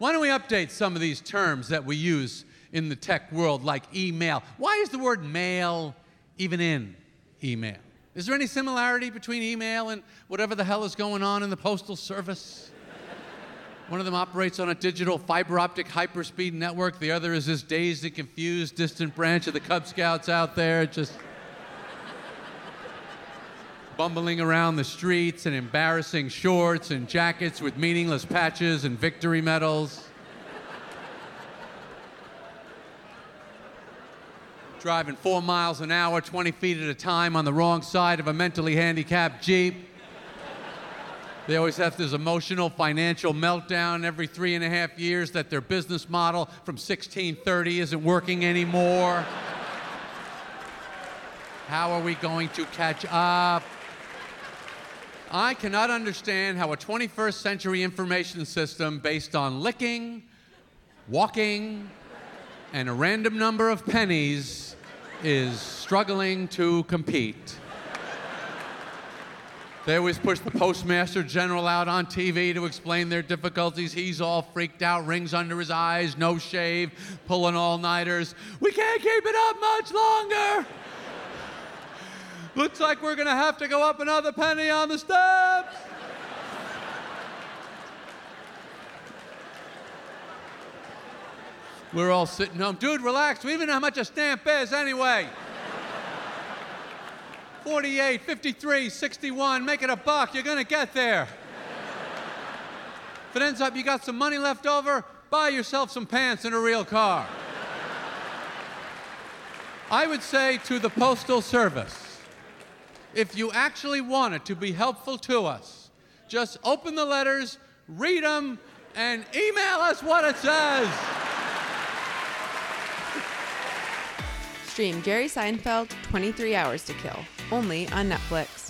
Why don't we update some of these terms that we use in the tech world, like email? Why is the word mail even in email? Is there any similarity between email and whatever the hell is going on in the Postal Service? One of them operates on a digital fiber optic hyperspeed network. The other is this dazed and confused distant branch of the Cub Scouts out there, just bumbling around the streets in embarrassing shorts and jackets with meaningless patches and victory medals. Driving four miles an hour, 20 feet at a time on the wrong side of a mentally handicapped Jeep. They always have this emotional financial meltdown every three and a half years that their business model from 1630 isn't working anymore. How are we going to catch up? I cannot understand how a 21st century information system based on licking, walking, and a random number of pennies is struggling to compete. They always push the postmaster general out on TV to explain their difficulties. He's all freaked out, rings under his eyes, no shave, pulling all nighters. We can't keep it up much longer. Looks like we're gonna have to go up another penny on the steps. We're all sitting home. Dude, relax. We even know how much a stamp is anyway. 48, 53, 61, make it a buck. You're going to get there. If it ends up you got some money left over, buy yourself some pants and a real car. I would say to the Postal Service if you actually want it to be helpful to us, just open the letters, read them, and email us what it says. Stream Jerry Seinfeld 23 Hours to Kill, only on Netflix.